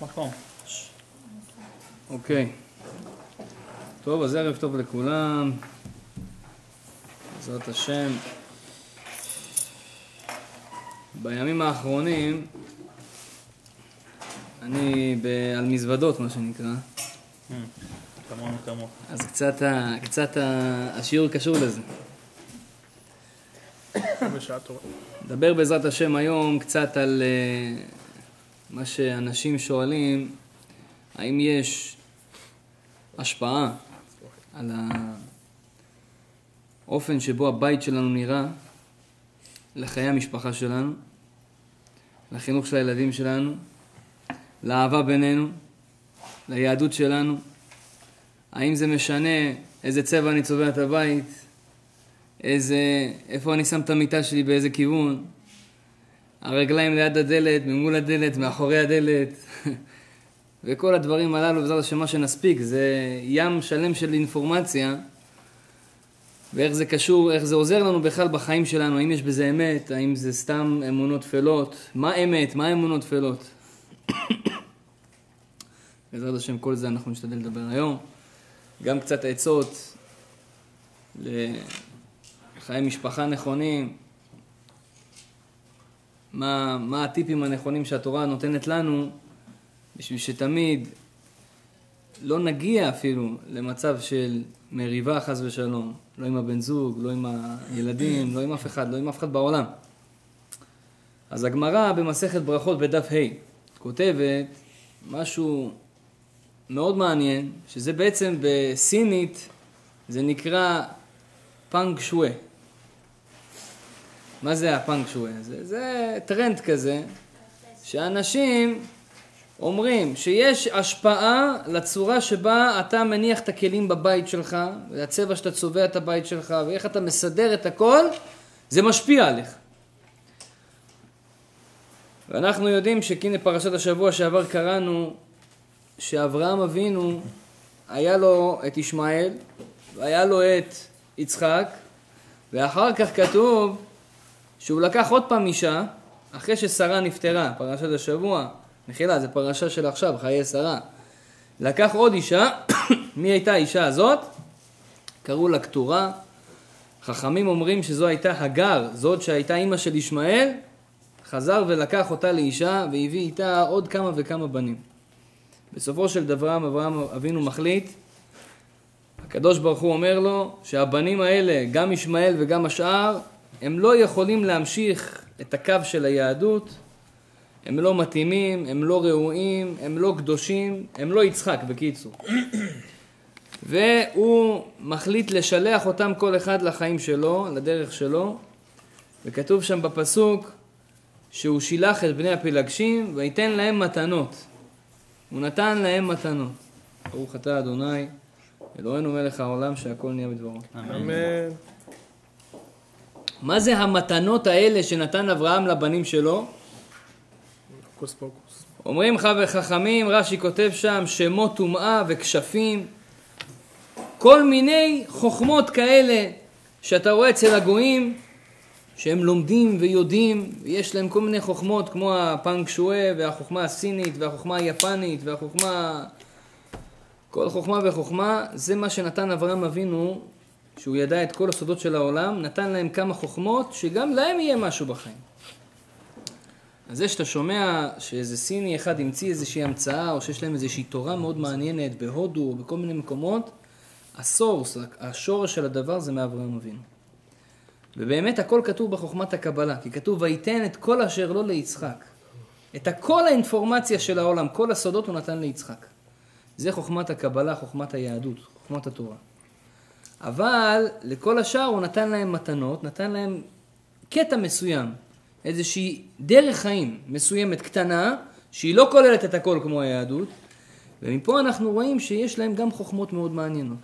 מקום. אוקיי. טוב, אז ערב טוב לכולם. בעזרת השם. בימים האחרונים, אני ב... על מזוודות, מה שנקרא. כמונו כמוך. אז קצת, ה... קצת ה... השיעור קשור לזה. נדבר בעזרת השם היום קצת על אה, מה שאנשים שואלים, האם יש השפעה על האופן שבו הבית שלנו נראה לחיי המשפחה שלנו, לחינוך של הילדים שלנו, לאהבה בינינו, ליהדות שלנו. האם זה משנה איזה צבע אני צובע את הבית, איזה, איפה אני שם את המיטה שלי, באיזה כיוון, הרגליים ליד הדלת, ממול הדלת, מאחורי הדלת, וכל הדברים הללו, בעזרת השם מה שנספיק, זה ים שלם של אינפורמציה, ואיך זה קשור, איך זה עוזר לנו בכלל בחיים שלנו, האם יש בזה אמת, האם זה סתם אמונות טפלות, מה אמת, מה אמונות טפלות. בעזרת השם כל זה אנחנו נשתדל לדבר היום. גם קצת עצות לחיי משפחה נכונים, מה, מה הטיפים הנכונים שהתורה נותנת לנו בשביל שתמיד לא נגיע אפילו למצב של מריבה חס ושלום, לא עם הבן זוג, לא עם הילדים, לא עם אף אחד, לא עם אף אחד בעולם. אז הגמרא במסכת ברכות בדף ה' כותבת משהו מאוד מעניין, שזה בעצם בסינית, זה נקרא פאנג שווי. מה זה הפאנג שווי? זה, זה טרנד כזה, שאנשים אומרים שיש השפעה לצורה שבה אתה מניח את הכלים בבית שלך, והצבע שאתה צובע את הבית שלך, ואיך אתה מסדר את הכל, זה משפיע עליך. ואנחנו יודעים שכהנה פרשת השבוע שעבר קראנו שאברהם אבינו היה לו את ישמעאל והיה לו את יצחק ואחר כך כתוב שהוא לקח עוד פעם אישה אחרי ששרה נפטרה, פרשת השבוע, מחילה, זה פרשה של עכשיו, חיי שרה. לקח עוד אישה, מי הייתה האישה הזאת? קראו לה קטורה. חכמים אומרים שזו הייתה הגר, זאת שהייתה אימא של ישמעאל, חזר ולקח אותה לאישה והביא איתה עוד כמה וכמה בנים. בסופו של דבר אברהם אבינו מחליט, הקדוש ברוך הוא אומר לו שהבנים האלה, גם ישמעאל וגם השאר, הם לא יכולים להמשיך את הקו של היהדות, הם לא מתאימים, הם לא ראויים, הם לא קדושים, הם לא יצחק בקיצור. והוא מחליט לשלח אותם כל אחד לחיים שלו, לדרך שלו, וכתוב שם בפסוק שהוא שילח את בני הפלגשים וייתן להם מתנות. הוא נתן להם מתנות. ברוך אתה אדוני, אלוהינו מלך העולם שהכל נהיה בדברו. אמן. מה זה המתנות האלה שנתן אברהם לבנים שלו? הוקוס פוקוס. אומרים לך וחכמים, רש"י כותב שם, שמות טומאה וכשפים, כל מיני חוכמות כאלה שאתה רואה אצל הגויים, שהם לומדים ויודעים, ויש להם כל מיני חוכמות כמו הפאנג שואה והחוכמה הסינית והחוכמה היפנית והחוכמה... כל חוכמה וחוכמה, זה מה שנתן אברהם אבינו, שהוא ידע את כל הסודות של העולם, נתן להם כמה חוכמות שגם להם יהיה משהו בחיים. אז זה שאתה שומע שאיזה סיני אחד המציא איזושהי המצאה, או שיש להם איזושהי תורה מאוד מעניינת בהודו או בכל מיני מקומות, הסורס, השורש של הדבר זה מאברהם אבינו. ובאמת הכל כתוב בחוכמת הקבלה, כי כתוב וייתן את כל אשר לו ליצחק. את כל האינפורמציה של העולם, כל הסודות הוא נתן ליצחק. זה חוכמת הקבלה, חוכמת היהדות, חוכמת התורה. אבל לכל השאר הוא נתן להם מתנות, נתן להם קטע מסוים, איזושהי דרך חיים מסוימת קטנה, שהיא לא כוללת את הכל כמו היהדות, ומפה אנחנו רואים שיש להם גם חוכמות מאוד מעניינות.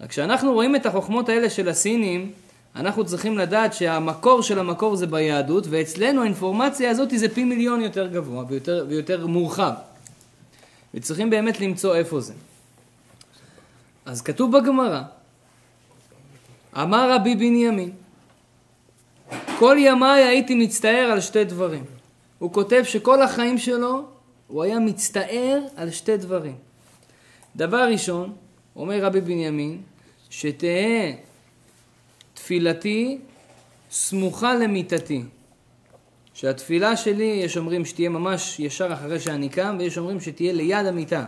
רק כשאנחנו רואים את החוכמות האלה של הסינים, אנחנו צריכים לדעת שהמקור של המקור זה ביהדות, ואצלנו האינפורמציה הזאת זה פי מיליון יותר גבוה ויותר, ויותר מורחב. וצריכים באמת למצוא איפה זה. אז כתוב בגמרא, אמר רבי בנימין, כל ימיי הייתי מצטער על שתי דברים. הוא כותב שכל החיים שלו הוא היה מצטער על שתי דברים. דבר ראשון, אומר רבי בנימין, שתהא תפילתי סמוכה למיתתי. שהתפילה שלי, יש אומרים שתהיה ממש ישר אחרי שאני קם, ויש אומרים שתהיה ליד המיטה.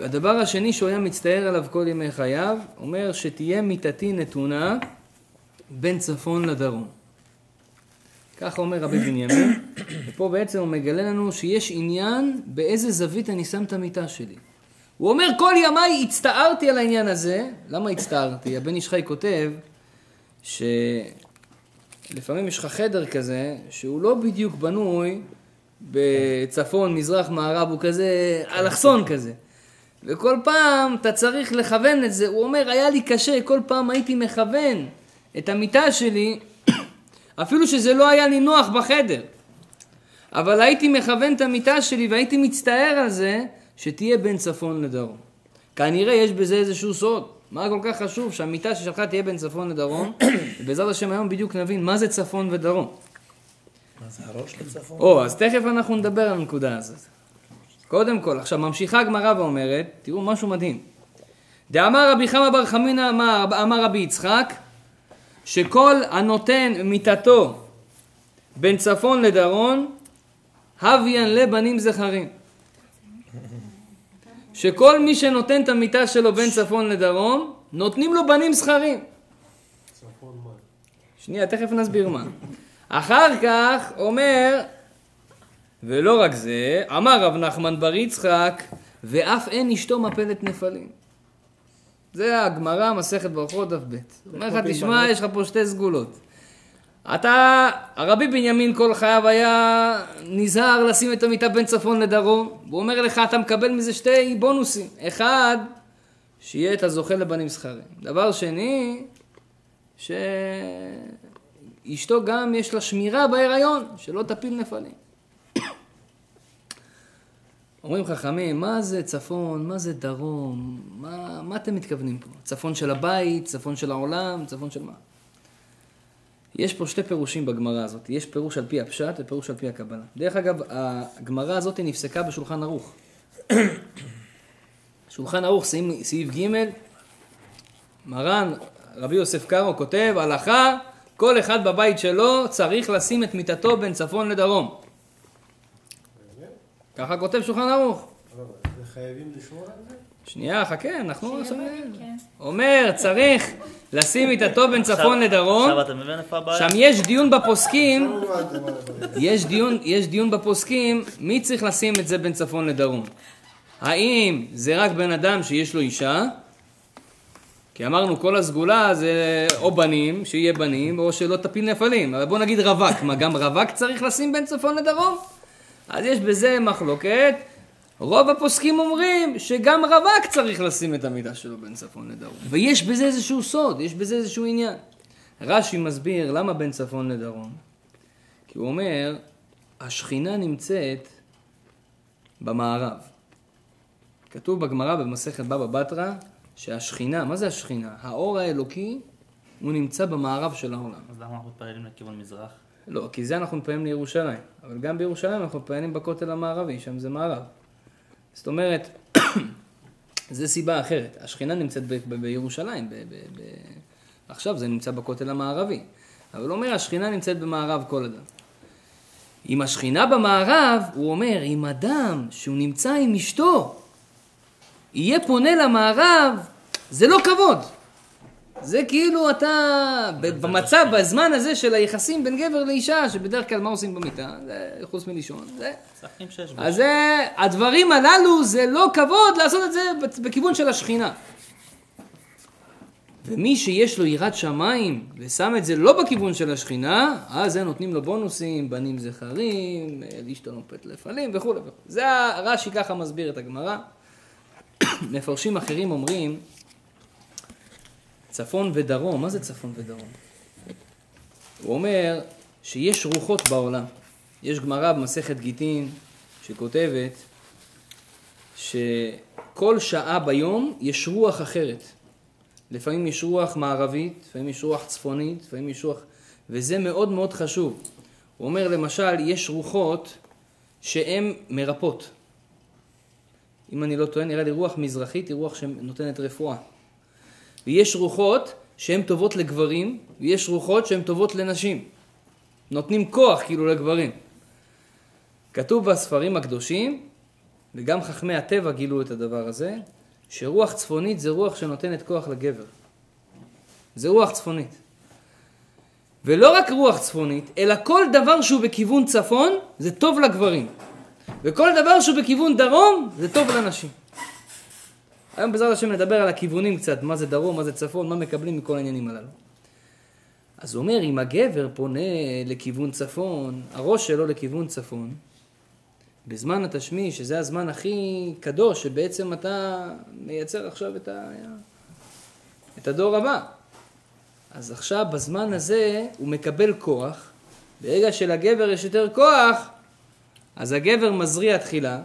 והדבר השני שהוא היה מצטער עליו כל ימי חייו, אומר שתהיה מיתתי נתונה בין צפון לדרום. ככה אומר רבי בנימין, ופה בעצם הוא מגלה לנו שיש עניין באיזה זווית אני שם את המיטה שלי. הוא אומר כל ימיי הצטערתי על העניין הזה, למה הצטערתי? הבן איש חי כותב שלפעמים יש לך חדר כזה שהוא לא בדיוק בנוי בצפון, מזרח, מערב, הוא כזה אלכסון כזה. וכל פעם אתה צריך לכוון את זה, הוא אומר היה לי קשה, כל פעם הייתי מכוון את המיטה שלי אפילו שזה לא היה לי נוח בחדר. אבל הייתי מכוון את המיטה שלי והייתי מצטער על זה שתהיה בין צפון לדרום. כנראה יש בזה איזשהו סוד. מה כל כך חשוב שהמיטה ששלך תהיה בין צפון לדרום, ובעזרת השם היום בדיוק נבין מה זה צפון ודרום. מה זה הראש לצפון? או, אז תכף אנחנו נדבר על הנקודה הזאת. קודם כל, עכשיו ממשיכה הגמרא ואומרת, תראו משהו מדהים. דאמר רבי חמא בר חמינא אמר, אמר רבי יצחק, שכל הנותן מיתתו בין צפון לדרום, הוויין לבנים זכרים. שכל מי שנותן את המיטה שלו בין צפון לדרום, נותנים לו בנים זכרים. שנייה, תכף נסביר מה. אחר כך אומר, ולא רק זה, אמר רב נחמן בר יצחק, ואף אין אשתו מפלת נפלים. זה הגמרא, מסכת ברכות דף ב'. אומר לך, תשמע, יש לך פה שתי סגולות. אתה, הרבי בנימין כל חייו היה נזהר לשים את המיטה בין צפון לדרום, והוא אומר לך, אתה מקבל מזה שתי בונוסים. אחד, שיהיה את הזוכה לבנים זכרים. דבר שני, שאשתו גם יש לה שמירה בהיריון, שלא תפיל נפלים. אומרים חכמים, מה זה צפון, מה זה דרום, מה, מה אתם מתכוונים פה? צפון של הבית, צפון של העולם, צפון של מה? יש פה שתי פירושים בגמרא הזאת, יש פירוש על פי הפשט ופירוש על פי הקבלה. דרך אגב, הגמרא הזאת נפסקה בשולחן ערוך. שולחן ערוך, סעיף ג', מרן רבי יוסף קארו כותב, הלכה, כל אחד בבית שלו צריך לשים את מיטתו בין צפון לדרום. ככה כותב שולחן ערוך. חייבים לשמור על זה? שנייה, חכה, אנחנו עכשיו... אומר, צריך לשים מיטתו בין צפון לדרום. עכשיו אתה מבין איפה הבעיה? שם יש דיון בפוסקים, יש דיון, יש דיון בפוסקים, מי צריך לשים את זה בין צפון לדרום? האם זה רק בן אדם שיש לו אישה? כי אמרנו כל הסגולה זה או בנים, שיהיה בנים, או שלא תפיל נפלים. אבל בוא נגיד רווק, מה גם רווק צריך לשים בין צפון לדרום? אז יש בזה מחלוקת. רוב הפוסקים אומרים שגם רווק צריך לשים את המידה שלו בין צפון לדרום. ויש בזה איזשהו סוד, יש בזה איזשהו עניין. רש"י מסביר למה בין צפון לדרום. כי הוא אומר, השכינה נמצאת במערב. כתוב בגמרא במסכת בבא בתרא, שהשכינה, מה זה השכינה? האור האלוקי, הוא נמצא במערב של העולם. אז למה אנחנו מתפללים לכיוון מזרח? לא, כי זה אנחנו מתפללים לירושלים. אבל גם בירושלים אנחנו מתפללים בכותל המערבי, שם זה מערב. זאת אומרת, זה סיבה אחרת. השכינה נמצאת ב- ב- בירושלים, ב- ב- ב- עכשיו זה נמצא בכותל המערבי. אבל הוא אומר, השכינה נמצאת במערב כל אדם. אם השכינה במערב, הוא אומר, אם אדם שהוא נמצא עם אשתו, יהיה פונה למערב, זה לא כבוד. זה כאילו אתה, במצב, בזמן הזה של היחסים בין גבר לאישה, שבדרך כלל מה עושים במיטה? זה חוץ מלישון. זה... אז זה, הדברים הללו זה לא כבוד לעשות את זה בכיוון של השכינה. ומי שיש לו יראת שמיים ושם את זה לא בכיוון של השכינה, אז זה נותנים לו בונוסים, בנים זכרים, לאשתו נופת לפעלים וכולי וכולי. זה הרש"י ככה מסביר את הגמרא. מפרשים אחרים אומרים, צפון ודרום, מה זה צפון ודרום? הוא אומר שיש רוחות בעולם. יש גמרא במסכת גיטין שכותבת שכל שעה ביום יש רוח אחרת. לפעמים יש רוח מערבית, לפעמים יש רוח צפונית, לפעמים יש רוח... וזה מאוד מאוד חשוב. הוא אומר למשל, יש רוחות שהן מרפאות. אם אני לא טועה, נראה לי רוח מזרחית היא רוח שנותנת רפואה. ויש רוחות שהן טובות לגברים, ויש רוחות שהן טובות לנשים. נותנים כוח כאילו לגברים. כתוב בספרים הקדושים, וגם חכמי הטבע גילו את הדבר הזה, שרוח צפונית זה רוח שנותנת כוח לגבר. זה רוח צפונית. ולא רק רוח צפונית, אלא כל דבר שהוא בכיוון צפון, זה טוב לגברים. וכל דבר שהוא בכיוון דרום, זה טוב לנשים. היום בעזרת השם נדבר על הכיוונים קצת, מה זה דרום, מה זה צפון, מה מקבלים מכל העניינים הללו. אז הוא אומר, אם הגבר פונה לכיוון צפון, הראש שלו לכיוון צפון, בזמן התשמיש, שזה הזמן הכי קדוש, שבעצם אתה מייצר עכשיו את, ה... את הדור הבא. אז עכשיו, בזמן הזה, הוא מקבל כוח. ברגע שלגבר יש יותר כוח, אז הגבר מזריע תחילה,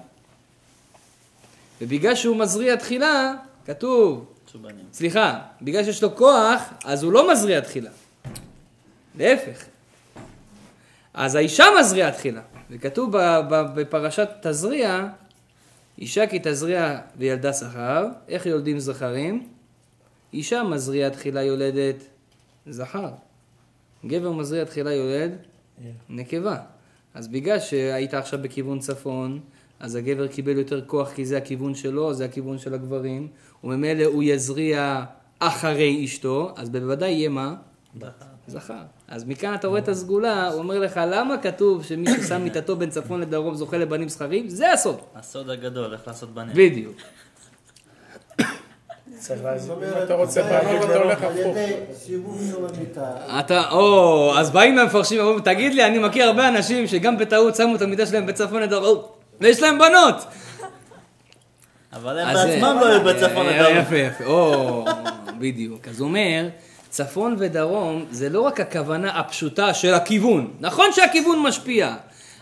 ובגלל שהוא מזריע תחילה, כתוב, צ'ובנים. סליחה, בגלל שיש לו כוח, אז הוא לא מזריע תחילה. להפך. אז האישה מזריעה תחילה. וכתוב בפרשת תזריע, אישה כי תזריע וילדה זכר, איך יולדים זכרים? אישה מזריעה תחילה יולדת זכר. גבר מזריע תחילה יולד נקבה. אז בגלל שהיית עכשיו בכיוון צפון, אז הגבר קיבל יותר כוח כי זה הכיוון שלו, זה הכיוון של הגברים, וממילא הוא יזריע אחרי אשתו, אז בוודאי יהיה מה? זכר. אז מכאן אתה רואה את הסגולה, הוא אומר לך, למה כתוב שמי ששם מיטתו בין צפון לדרום זוכה לבנים זכרים? זה הסוד. הסוד הגדול, איך לעשות בנים. בדיוק. אתה רוצה בנות, אתה הולך הפוך. אתה, או, אז באים המפרשים תגיד לי, אני מכיר הרבה אנשים שגם בטעות שמו את המיטה שלהם בצפון לדרום, ויש להם בנות. אבל הם בעצמם לא היו בצפון אה, לדרום. יפה, יפה, או, בדיוק. אז הוא אומר, צפון ודרום זה לא רק הכוונה הפשוטה של הכיוון. נכון שהכיוון משפיע,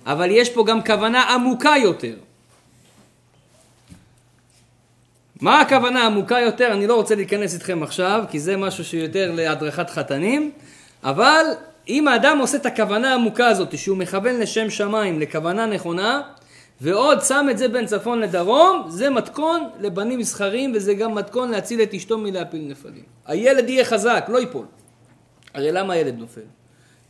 אבל יש פה גם כוונה עמוקה יותר. מה הכוונה עמוקה יותר? אני לא רוצה להיכנס איתכם עכשיו, כי זה משהו שיותר להדרכת חתנים, אבל אם האדם עושה את הכוונה העמוקה הזאת, שהוא מכוון לשם שמיים, לכוונה נכונה, ועוד שם את זה בין צפון לדרום, זה מתכון לבנים זכרים, וזה גם מתכון להציל את אשתו מלהפיל נפלים. הילד יהיה חזק, לא ייפול. הרי למה הילד נופל?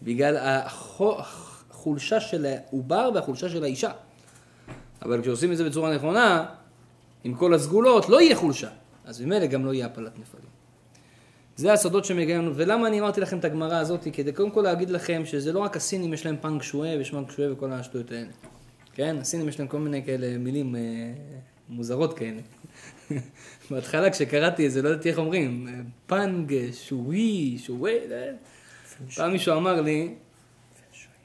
בגלל החו- החולשה של העובר והחולשה של האישה. אבל כשעושים את זה בצורה נכונה, עם כל הסגולות, לא יהיה חולשה. אז ממילא גם לא יהיה הפלת נפלים. זה הסודות שמגיעים לנו, ולמה אני אמרתי לכם את הגמרא הזאת? כדי קודם כל להגיד לכם שזה לא רק הסינים יש להם פאנג שואה ושמאנג שואה וכל השטויות האלה. כן, הסינים יש להם כל מיני כאלה מילים אה, מוזרות כאלה. בהתחלה כשקראתי את זה, לא ידעתי איך אומרים, פאנג, שואי, שווי, אה. פעם מישהו אמר לי,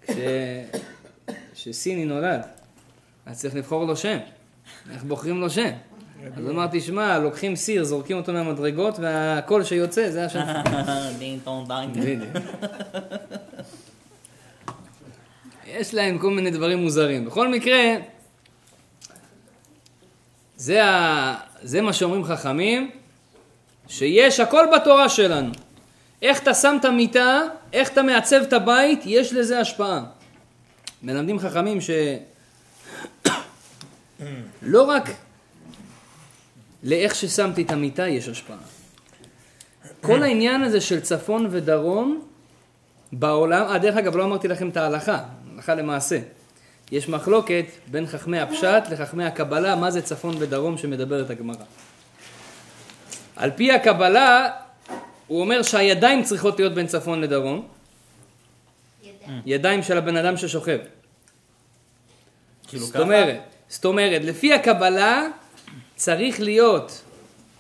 כש... שסיני נולד, אז צריך לבחור לו שם. איך בוחרים לו שם? אז אמרתי, שמע, לוקחים סיר, זורקים אותו מהמדרגות, והקול שיוצא, זה השם. דינג טונג דנג. יש להם כל מיני דברים מוזרים. בכל מקרה, זה, ה... זה מה שאומרים חכמים, שיש הכל בתורה שלנו. איך אתה שם את המיטה, איך אתה מעצב את הבית, יש לזה השפעה. מלמדים חכמים ש... לא רק לאיך ששמתי את המיטה יש השפעה. כל העניין הזה של צפון ודרום בעולם, אה דרך אגב לא אמרתי לכם את ההלכה, הלכה למעשה. יש מחלוקת בין חכמי הפשט לחכמי הקבלה, מה זה צפון ודרום שמדברת הגמרא. על פי הקבלה, הוא אומר שהידיים צריכות להיות בין צפון לדרום, ידיים של הבן אדם ששוכב. כאילו זאת ככה? אומרת, זאת אומרת, לפי הקבלה צריך להיות,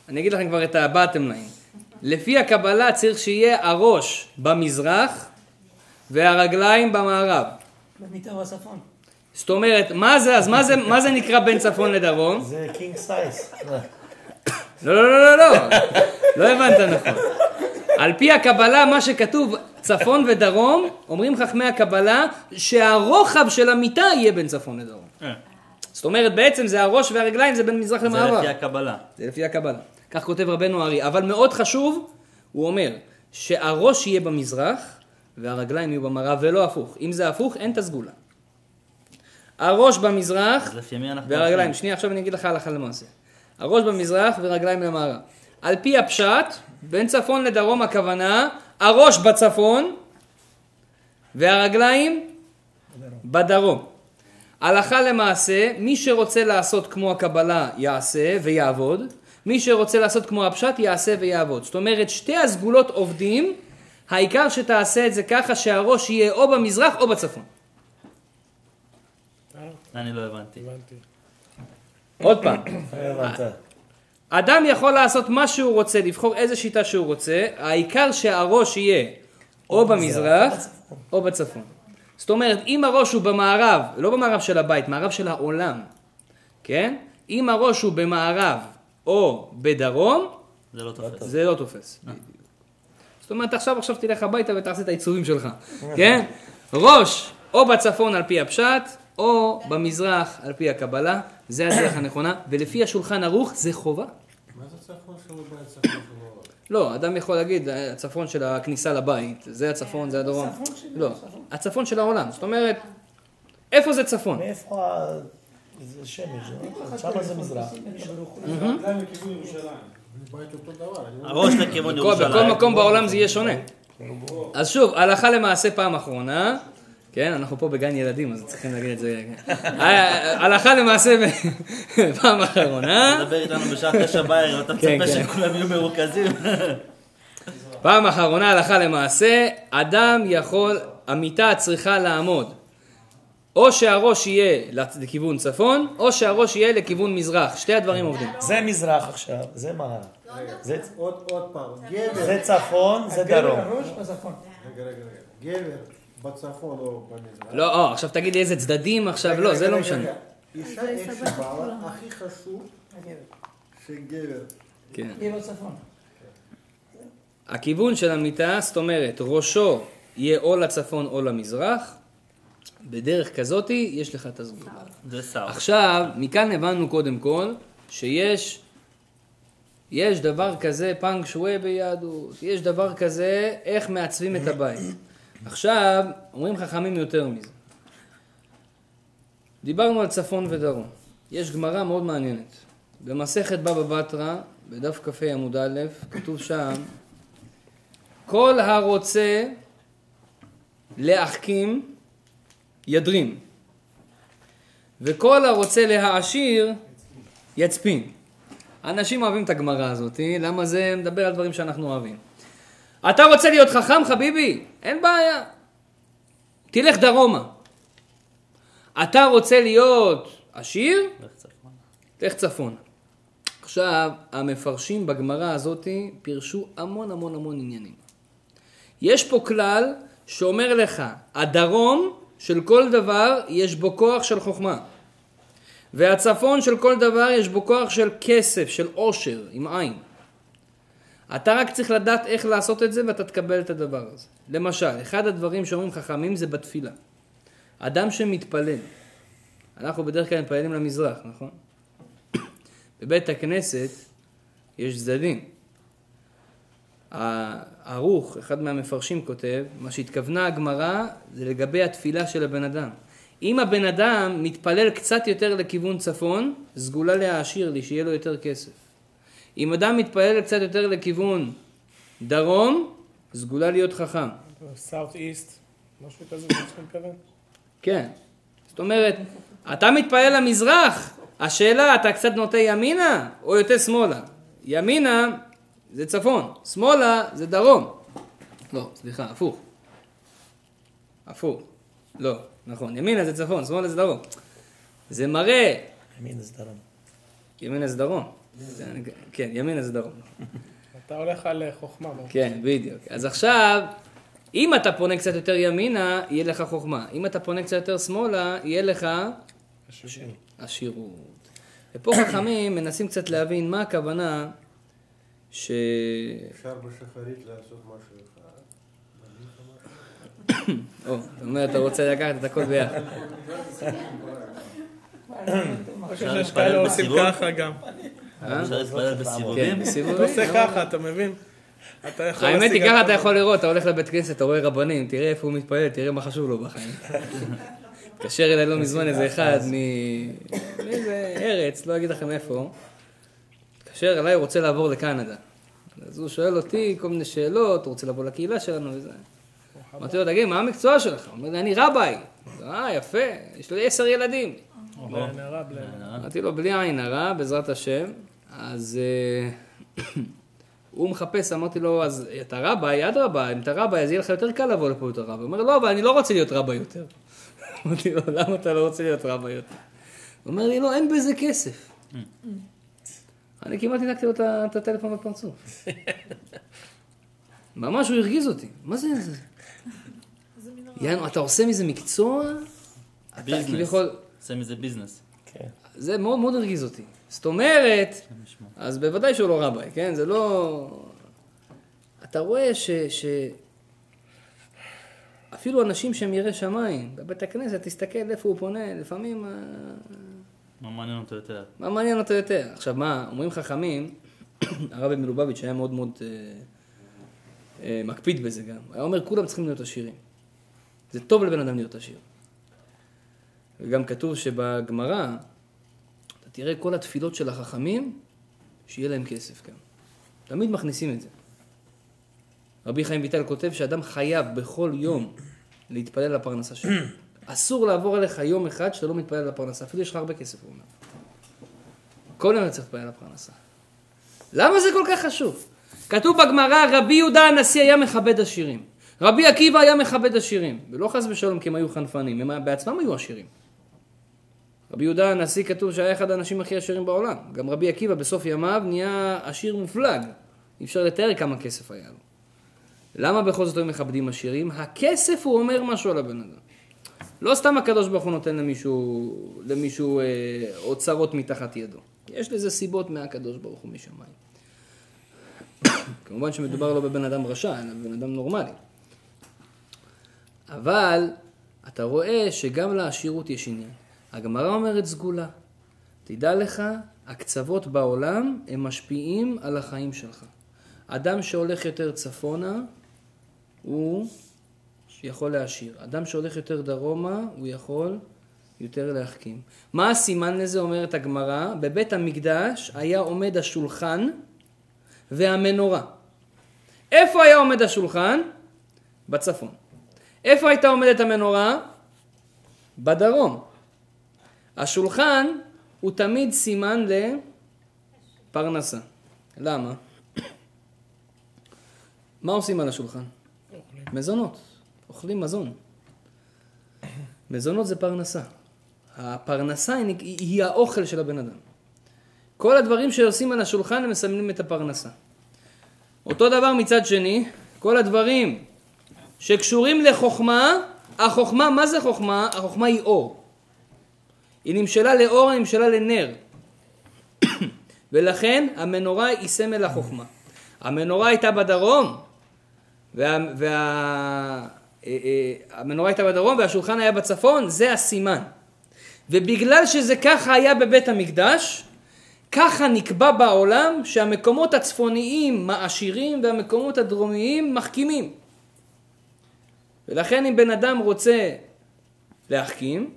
אני אגיד לכם כבר את ה-bottom line, לפי הקבלה צריך שיהיה הראש במזרח והרגליים במערב. במיטה בצפון. זאת אומרת, מה זה, אז מה זה, מה זה נקרא בין צפון לדרום? זה king size. לא, לא, לא, לא, לא, לא הבנת נכון. על פי הקבלה, מה שכתוב צפון ודרום, אומרים חכמי הקבלה שהרוחב של המיטה יהיה בין צפון לדרום. אה, זאת אומרת, בעצם זה הראש והרגליים, זה בין מזרח זה למערב. לפי הקבלה. זה לפי הקבלה. כך כותב רבנו הארי. אבל מאוד חשוב, הוא אומר, שהראש יהיה במזרח והרגליים יהיו במערב ולא הפוך. אם זה הפוך, אין את הסגולה. הראש במזרח. והרגליים? שנייה עכשיו אני אגיד לך הלכה למעשה. הראש במזרח ורגליים למערב. על פי הפשט, בין צפון לדרום הכוונה, הראש בצפון והרגליים בדרום. הלכה למעשה, מי שרוצה לעשות כמו הקבלה יעשה ויעבוד, מי שרוצה לעשות כמו הפשט יעשה ויעבוד. זאת אומרת, שתי הסגולות עובדים, העיקר שתעשה את זה ככה שהראש יהיה או במזרח או בצפון. אני לא הבנתי. עוד פעם, הבנת. אדם יכול לעשות מה שהוא רוצה, לבחור איזה שיטה שהוא רוצה, העיקר שהראש יהיה או במזרח או בצפון. זאת אומרת, אם הראש הוא במערב, לא במערב של הבית, מערב של העולם, כן? אם הראש הוא במערב או בדרום, זה לא תופס. זה לא תופס. זאת אומרת, עכשיו עכשיו תלך הביתה ותעשה את העיצובים שלך, כן? ראש או בצפון על פי הפשט, או במזרח על פי הקבלה, זה הדרך הנכונה, ולפי השולחן ערוך זה חובה. מה זה צפון שלו בית צפון שלו? לא, אדם יכול להגיד, "אה, הצפון של הכניסה לבית, זה הצפון, זה הדרום. לא, הצפון. של העולם. זאת אומרת, איפה זה צפון? מאיפה ה... זה שמש, שם זה מזרח. הראש לכיוון ירושלים. בכל מקום בעולם זה יהיה שונה. אז שוב, הלכה למעשה פעם אחרונה, כן, אנחנו פה בגן ילדים, אז צריכים להגיד את זה. כן. אה, הלכה למעשה פעם אחרונה, מדבר איתנו בשעה תשע בערב, אתה כן, מצפה כן. שכולם יהיו מרוכזים. פעם אחרונה הלכה למעשה, אדם יכול, המיטה צריכה לעמוד. או שהראש יהיה לכיוון צפון, או שהראש יהיה לכיוון מזרח. שתי הדברים עובדים. זה מזרח עכשיו, זה. זה- עוד עוד פעם, גבר, זה צפון, זה דרום. הראש בצפון. רגע, רגע, רגע, גבר בצפון או במזרח. לא, או, עכשיו תגיד לי איזה צדדים עכשיו, לא, זה לא משנה. אישה איך שבעלה, הכי חשוב שגבר. כן. הכיוון של המיטה, זאת אומרת, ראשו יהיה או לצפון או למזרח, בדרך כזאתי יש לך את הסגולה. זה שר. עכשיו, מכאן הבנו קודם כל שיש יש דבר כזה פאנג שווי ביהדות, יש דבר כזה איך מעצבים את הבית. עכשיו, אומרים חכמים יותר מזה. דיברנו על צפון ודרום. יש גמרא מאוד מעניינת. במסכת בבא בתרא, בדף כ"ה עמוד א', כתוב שם, כל הרוצה להחכים, ידרים. וכל הרוצה להעשיר, יצפין. אנשים אוהבים את הגמרא הזאת, למה זה מדבר על דברים שאנחנו אוהבים. אתה רוצה להיות חכם, חביבי? אין בעיה. תלך דרומה. אתה רוצה להיות עשיר? לך צפון. עכשיו, המפרשים בגמרא הזאת פירשו המון המון המון עניינים. יש פה כלל שאומר לך, הדרום של כל דבר יש בו כוח של חוכמה. והצפון של כל דבר יש בו כוח של כסף, של עושר, עם עין. אתה רק צריך לדעת איך לעשות את זה ואתה תקבל את הדבר הזה. למשל, אחד הדברים שאומרים חכמים זה בתפילה. אדם שמתפלל, אנחנו בדרך כלל מתפללים למזרח, נכון? בבית הכנסת יש צדדים. הערוך, אחד מהמפרשים כותב, מה שהתכוונה הגמרא זה לגבי התפילה של הבן אדם. אם הבן אדם מתפלל קצת יותר לכיוון צפון, סגולה להעשיר לי, שיהיה לו יותר כסף. אם אדם מתפלל קצת יותר לכיוון דרום, סגולה להיות חכם. סאוט איסט, משהו כזה, זה מה שאתה מתכוון? כן. זאת אומרת, אתה מתפלל למזרח, השאלה, אתה קצת נוטה ימינה או יותר שמאלה? ימינה זה צפון, שמאלה זה דרום. לא, סליחה, הפוך. הפוך. לא, נכון, ימינה זה צפון, שמאלה זה דרום. זה מראה, ימין זה דרום. ימינה זה דרום. כן, ימינה זה דרום. אתה הולך על אה, חוכמה. כן, בדיוק. אז עכשיו, אם אתה פונה קצת יותר ימינה, יהיה לך חוכמה. אם אתה פונה קצת יותר שמאלה, יהיה לך עשירות. ופה חכמים מנסים קצת להבין מה הכוונה ש... אפשר בשחרית לעשות משהו אחד. או, זאת אומרת, אתה רוצה לקחת את הכל ביחד. אפשר להתפלל בסיבוב? אה? אפשר להתפלל כן, בסיבובים? אתה. עושה ככה, אתה מבין? אתה האמת היא, ככה. אתה יכול לראות, אתה הולך לבית כנסת, אתה רואה רבנים, תראה איפה הוא מתפלל, תראה מה חשוב לו בחיים. התקשר אליי לא מזמן איזה אחד מאיזה ארץ, לא אגיד לכם איפה. התקשר אליי, הוא רוצה לעבור לקנדה. אז הוא שואל אותי כל מיני שאלות, הוא רוצה לבוא לקהילה שלנו וזה. אמרתי לו, תגיד, מה המקצוע שלך? הוא אומר לי, אני רביי. אה, יפה, יש לי עשר ילדים. הרע. אמרתי לו, בלי עין הרע, בעזרת השם. אז אה, הוא מחפש, אמרתי לו, אז אתה רביי, אדרבה, אם אתה רביי, אז יהיה לך יותר קל לבוא לפה יותר רביי. הוא אומר, לא, אבל אני לא רוצה להיות רביי יותר. אמרתי לו, למה אתה לא רוצה להיות רביי יותר? הוא אומר לי, לא, אין בזה כסף. אני כמעט הנקתי לו את הטלפון בפרצוף. ממש הוא הרגיז אותי. מה זה זה? יאנו, אתה עושה מזה מקצוע? אתה ביזנס. כביכול... עושה מזה ביזנס. כן. זה מאוד מאוד הרגיז אותי. זאת אומרת. אז בוודאי שהוא לא רביי, כן? זה לא... אתה רואה ש... ש... אפילו אנשים שהם יראי שמיים, בבית הכנסת, תסתכל איפה הוא פונה, לפעמים... מה מעניין אותו יותר? מה מעניין אותו יותר? עכשיו מה, אומרים חכמים, הרבי מלובביץ' היה מאוד מאוד אה, אה, מקפיד בזה גם. היה אומר, כולם צריכים להיות עשירים. זה טוב לבן אדם להיות עשיר. וגם כתוב שבגמרא, אתה תראה כל התפילות של החכמים, שיהיה להם כסף גם. תמיד מכניסים את זה. רבי חיים ויטל כותב שאדם חייב בכל יום להתפלל לפרנסה שלו. אסור לעבור עליך יום אחד שאתה לא מתפלל לפרנסה, אפילו יש לך הרבה כסף, הוא אומר. כל יום אתה צריך להתפלל לפרנסה. למה זה כל כך חשוב? כתוב בגמרא, רבי יהודה הנשיא היה מכבד עשירים. רבי עקיבא היה מכבד עשירים. ולא חס ושלום כי הם היו חנפנים, הם בעצמם היו עשירים. רבי יהודה הנשיא כתוב שהיה אחד האנשים הכי עשירים בעולם. גם רבי עקיבא בסוף ימיו נהיה עשיר מופלג. אי אפשר לתאר כמה כסף היה לו. למה בכל זאת היו מכבדים עשירים? הכסף הוא אומר משהו על הבן אדם. לא סתם הקדוש ברוך הוא נותן למישהו, למישהו אה, אוצרות מתחת ידו. יש לזה סיבות מהקדוש ברוך הוא משמיים. כמובן שמדובר לא בבן אדם רשע, אלא בבן אדם נורמלי. אבל אתה רואה שגם לעשירות יש עניין. הגמרא אומרת סגולה. תדע לך, הקצוות בעולם הם משפיעים על החיים שלך. אדם שהולך יותר צפונה, הוא יכול להעשיר. אדם שהולך יותר דרומה, הוא יכול יותר להחכים. מה הסימן לזה, אומרת הגמרא? בבית המקדש היה עומד השולחן והמנורה. איפה היה עומד השולחן? בצפון. איפה הייתה עומדת המנורה? בדרום. השולחן הוא תמיד סימן לפרנסה. למה? מה עושים על השולחן? מזונות. אוכלים מזון. מזונות זה פרנסה. הפרנסה היא, היא האוכל של הבן אדם. כל הדברים שעושים על השולחן הם מסמלים את הפרנסה. אותו דבר מצד שני, כל הדברים שקשורים לחוכמה, החוכמה, מה זה חוכמה? החוכמה היא אור. היא נמשלה לאור, היא נמשלה לנר. ולכן המנורה היא סמל החוכמה. המנורה הייתה בדרום, וה, וה, המנורה הייתה בדרום והשולחן היה בצפון, זה הסימן. ובגלל שזה ככה היה בבית המקדש, ככה נקבע בעולם שהמקומות הצפוניים מעשירים והמקומות הדרומיים מחכימים. ולכן אם בן אדם רוצה להחכים,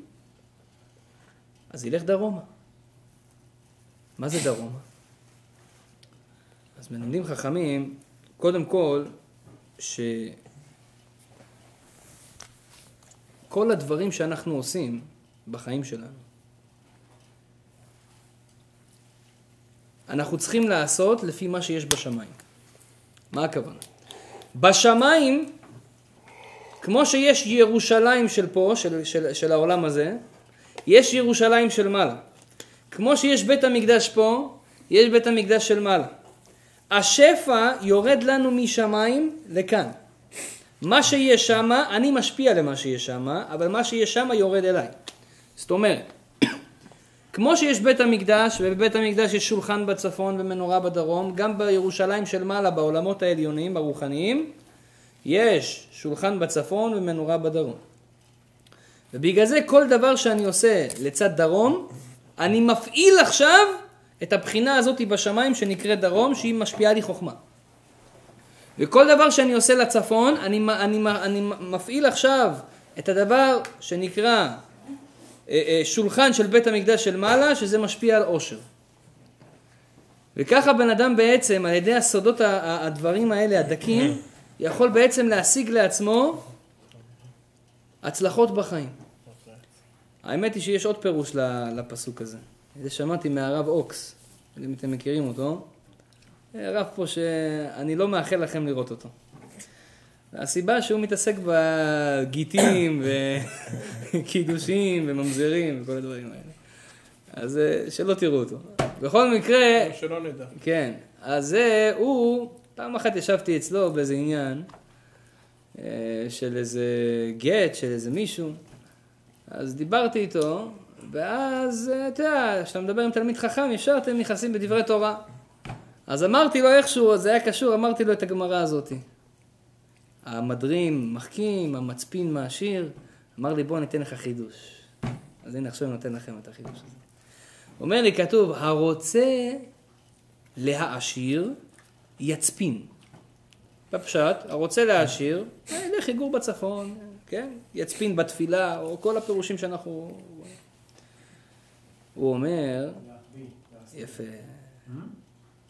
אז ילך דרומה. מה זה דרומה? אז מלמדים חכמים, קודם כל, שכל הדברים שאנחנו עושים בחיים שלנו, אנחנו צריכים לעשות לפי מה שיש בשמיים. מה הכוונה? בשמיים, כמו שיש ירושלים של פה, של, של, של העולם הזה, יש ירושלים של מעלה. כמו שיש בית המקדש פה, יש בית המקדש של מעלה. השפע יורד לנו משמיים לכאן. מה שיש שם, אני משפיע למה שיש שם, אבל מה שיש שם יורד אליי. זאת אומרת, כמו שיש בית המקדש, ובבית המקדש יש שולחן בצפון ומנורה בדרום, גם בירושלים של מעלה, בעולמות העליוניים, הרוחניים, יש שולחן בצפון ומנורה בדרום. ובגלל זה כל דבר שאני עושה לצד דרום, אני מפעיל עכשיו את הבחינה הזאת בשמיים שנקראת דרום, שהיא משפיעה לי חוכמה. וכל דבר שאני עושה לצפון, אני, אני, אני מפעיל עכשיו את הדבר שנקרא אה, אה, שולחן של בית המקדש של מעלה, שזה משפיע על עושר. וככה בן אדם בעצם, על ידי הסודות הדברים האלה, הדקים, יכול בעצם להשיג לעצמו הצלחות בחיים. האמת היא שיש עוד פירוש לפסוק הזה. זה שמעתי מהרב אוקס, אם אתם מכירים אותו. רב פה שאני לא מאחל לכם לראות אותו. הסיבה שהוא מתעסק בגיטים וקידושים וממזרים וכל הדברים האלה. אז אה, שלא תראו אותו. בכל מקרה... שלא נדע. כן. אז זה, הוא, פעם אחת ישבתי אצלו באיזה עניין אה, של איזה גט, של איזה מישהו. אז דיברתי איתו, ואז, אה, אתה יודע, כשאתה מדבר עם תלמיד חכם, ישר אתם נכנסים בדברי תורה. אז אמרתי לו איכשהו, זה היה קשור, אמרתי לו את הגמרא הזאתי. המדרים מחכים, המצפין מעשיר, אמר לי בוא ניתן לך חידוש. אז הנה עכשיו אני נותן לכם את החידוש הזה. אומר לי כתוב, הרוצה להעשיר יצפין. בפשט, הרוצה להעשיר, ילך יגור בצפון, כן? יצפין בתפילה, או כל הפירושים שאנחנו... הוא אומר, יפה,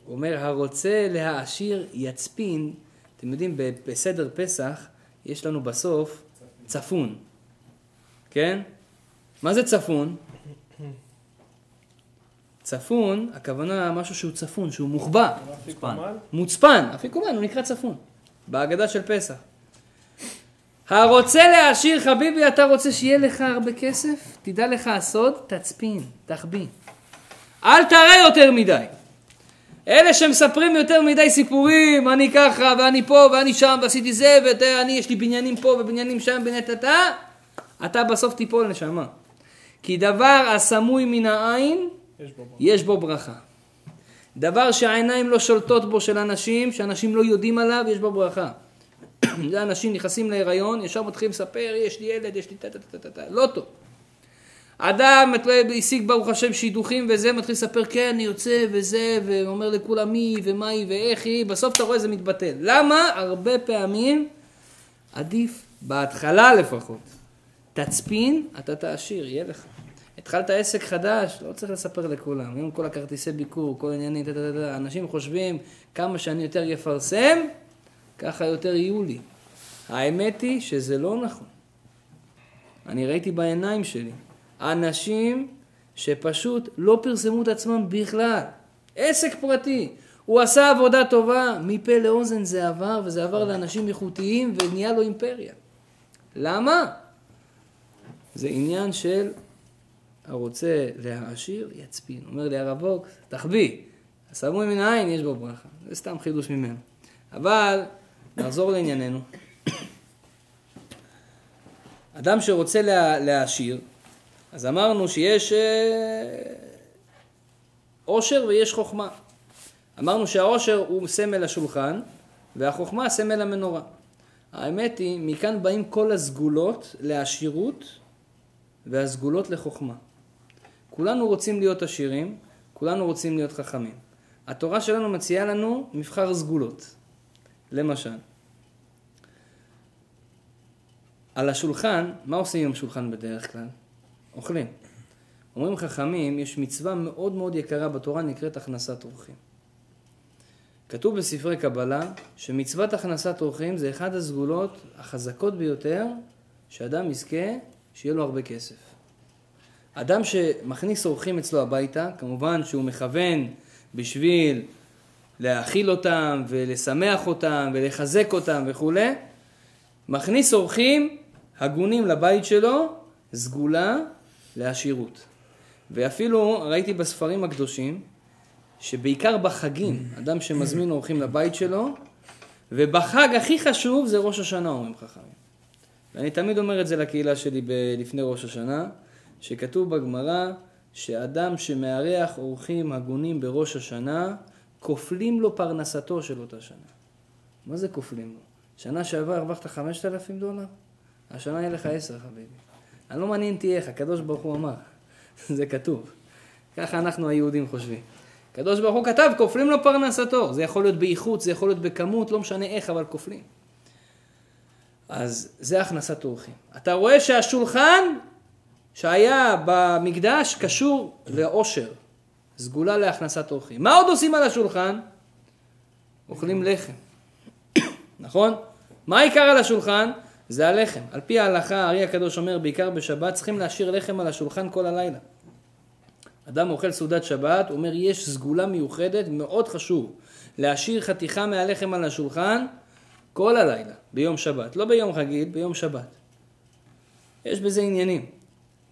הוא אומר, הרוצה להעשיר יצפין, אתם יודעים, בסדר פסח יש לנו בסוף צפון, כן? מה זה צפון? צפון, הכוונה משהו שהוא צפון, שהוא מוחבא. מוצפן. מוצפן, אפיקומן, הוא נקרא צפון. בהגדה של פסח. הרוצה להעשיר חביבי, אתה רוצה שיהיה לך הרבה כסף? תדע לך הסוד, תצפין, תחביא. אל תראה יותר מדי. אלה שמספרים יותר מדי סיפורים, אני ככה, ואני פה, ואני שם, ועשיתי זה, ואני, יש לי בניינים פה ובניינים שם, בנטטה, אתה בסוף תיפול נשמה. כי דבר הסמוי מן העין, יש בו, יש בו ברכה. דבר שהעיניים לא שולטות בו של אנשים, שאנשים לא יודעים עליו, יש בו ברכה. זה אנשים נכנסים להיריון, ישר מתחילים לספר, יש לי ילד, יש לי טה טה טה טה טה, לא טוב. אדם השיג ברוך השם שידוכים וזה, מתחיל לספר כן, אני יוצא וזה, ואומר לכולם מי ומה היא ואיך היא, בסוף אתה רואה זה מתבטל. למה? הרבה פעמים עדיף, בהתחלה לפחות, תצפין, אתה תעשיר, יהיה לך. התחלת עסק חדש, לא צריך לספר לכולם. היום כל הכרטיסי ביקור, כל עניינים, אנשים חושבים כמה שאני יותר יפרסם, ככה יותר יהיו לי. האמת היא שזה לא נכון. אני ראיתי בעיניים שלי. אנשים שפשוט לא פרסמו את עצמם בכלל. עסק פרטי. הוא עשה עבודה טובה, מפה לאוזן זה עבר, וזה עבר לאנשים איכותיים, ונהיה לו אימפריה. למה? זה עניין של הרוצה להעשיר, יצפין. אומר לי הרב אוקס, תחביא. הסמוי מן העין, יש בו ברכה. זה סתם חידוש ממנו. אבל, נחזור לענייננו. אדם שרוצה לה, להעשיר, אז אמרנו שיש אה, עושר ויש חוכמה. אמרנו שהעושר הוא סמל השולחן והחוכמה סמל המנורה. האמת היא, מכאן באים כל הסגולות לעשירות והסגולות לחוכמה. כולנו רוצים להיות עשירים, כולנו רוצים להיות חכמים. התורה שלנו מציעה לנו מבחר סגולות. למשל, על השולחן, מה עושים עם השולחן בדרך כלל? אוכלים. אומרים חכמים, יש מצווה מאוד מאוד יקרה בתורה נקראת הכנסת אורחים. כתוב בספרי קבלה שמצוות הכנסת אורחים זה אחד הסגולות החזקות ביותר שאדם יזכה שיהיה לו הרבה כסף. אדם שמכניס אורחים אצלו הביתה, כמובן שהוא מכוון בשביל להאכיל אותם ולשמח אותם ולחזק אותם וכולי, מכניס אורחים הגונים לבית שלו, סגולה לעשירות. ואפילו ראיתי בספרים הקדושים, שבעיקר בחגים, אדם שמזמין אורחים לבית שלו, ובחג הכי חשוב זה ראש השנה, אומרים חכמים. ואני תמיד אומר את זה לקהילה שלי לפני ראש השנה, שכתוב בגמרא שאדם שמארח אורחים הגונים בראש השנה, כופלים לו פרנסתו של אותה שנה. מה זה כופלים לו? שנה שעברה הרווחת 5,000 דולר? השנה יהיה לך 10 חביבי. אני לא מעניין תהיה איך, הקדוש ברוך הוא אמר. זה כתוב. ככה אנחנו היהודים חושבים. הקדוש ברוך הוא כתב, כופלים לו פרנסתו. זה יכול להיות באיכות, זה יכול להיות בכמות, לא משנה איך, אבל כופלים. אז זה הכנסת אורחים. אתה רואה שהשולחן שהיה במקדש קשור לעושר, סגולה להכנסת אורחים. מה עוד עושים על השולחן? אוכלים לחם, נכון? מה העיקר על השולחן? זה הלחם. על פי ההלכה, הארי הקדוש אומר, בעיקר בשבת, צריכים להשאיר לחם על השולחן כל הלילה. אדם אוכל סעודת שבת, הוא אומר, יש סגולה מיוחדת, מאוד חשוב, להשאיר חתיכה מהלחם על השולחן כל הלילה, ביום שבת. לא ביום רגיל, ביום שבת. יש בזה עניינים.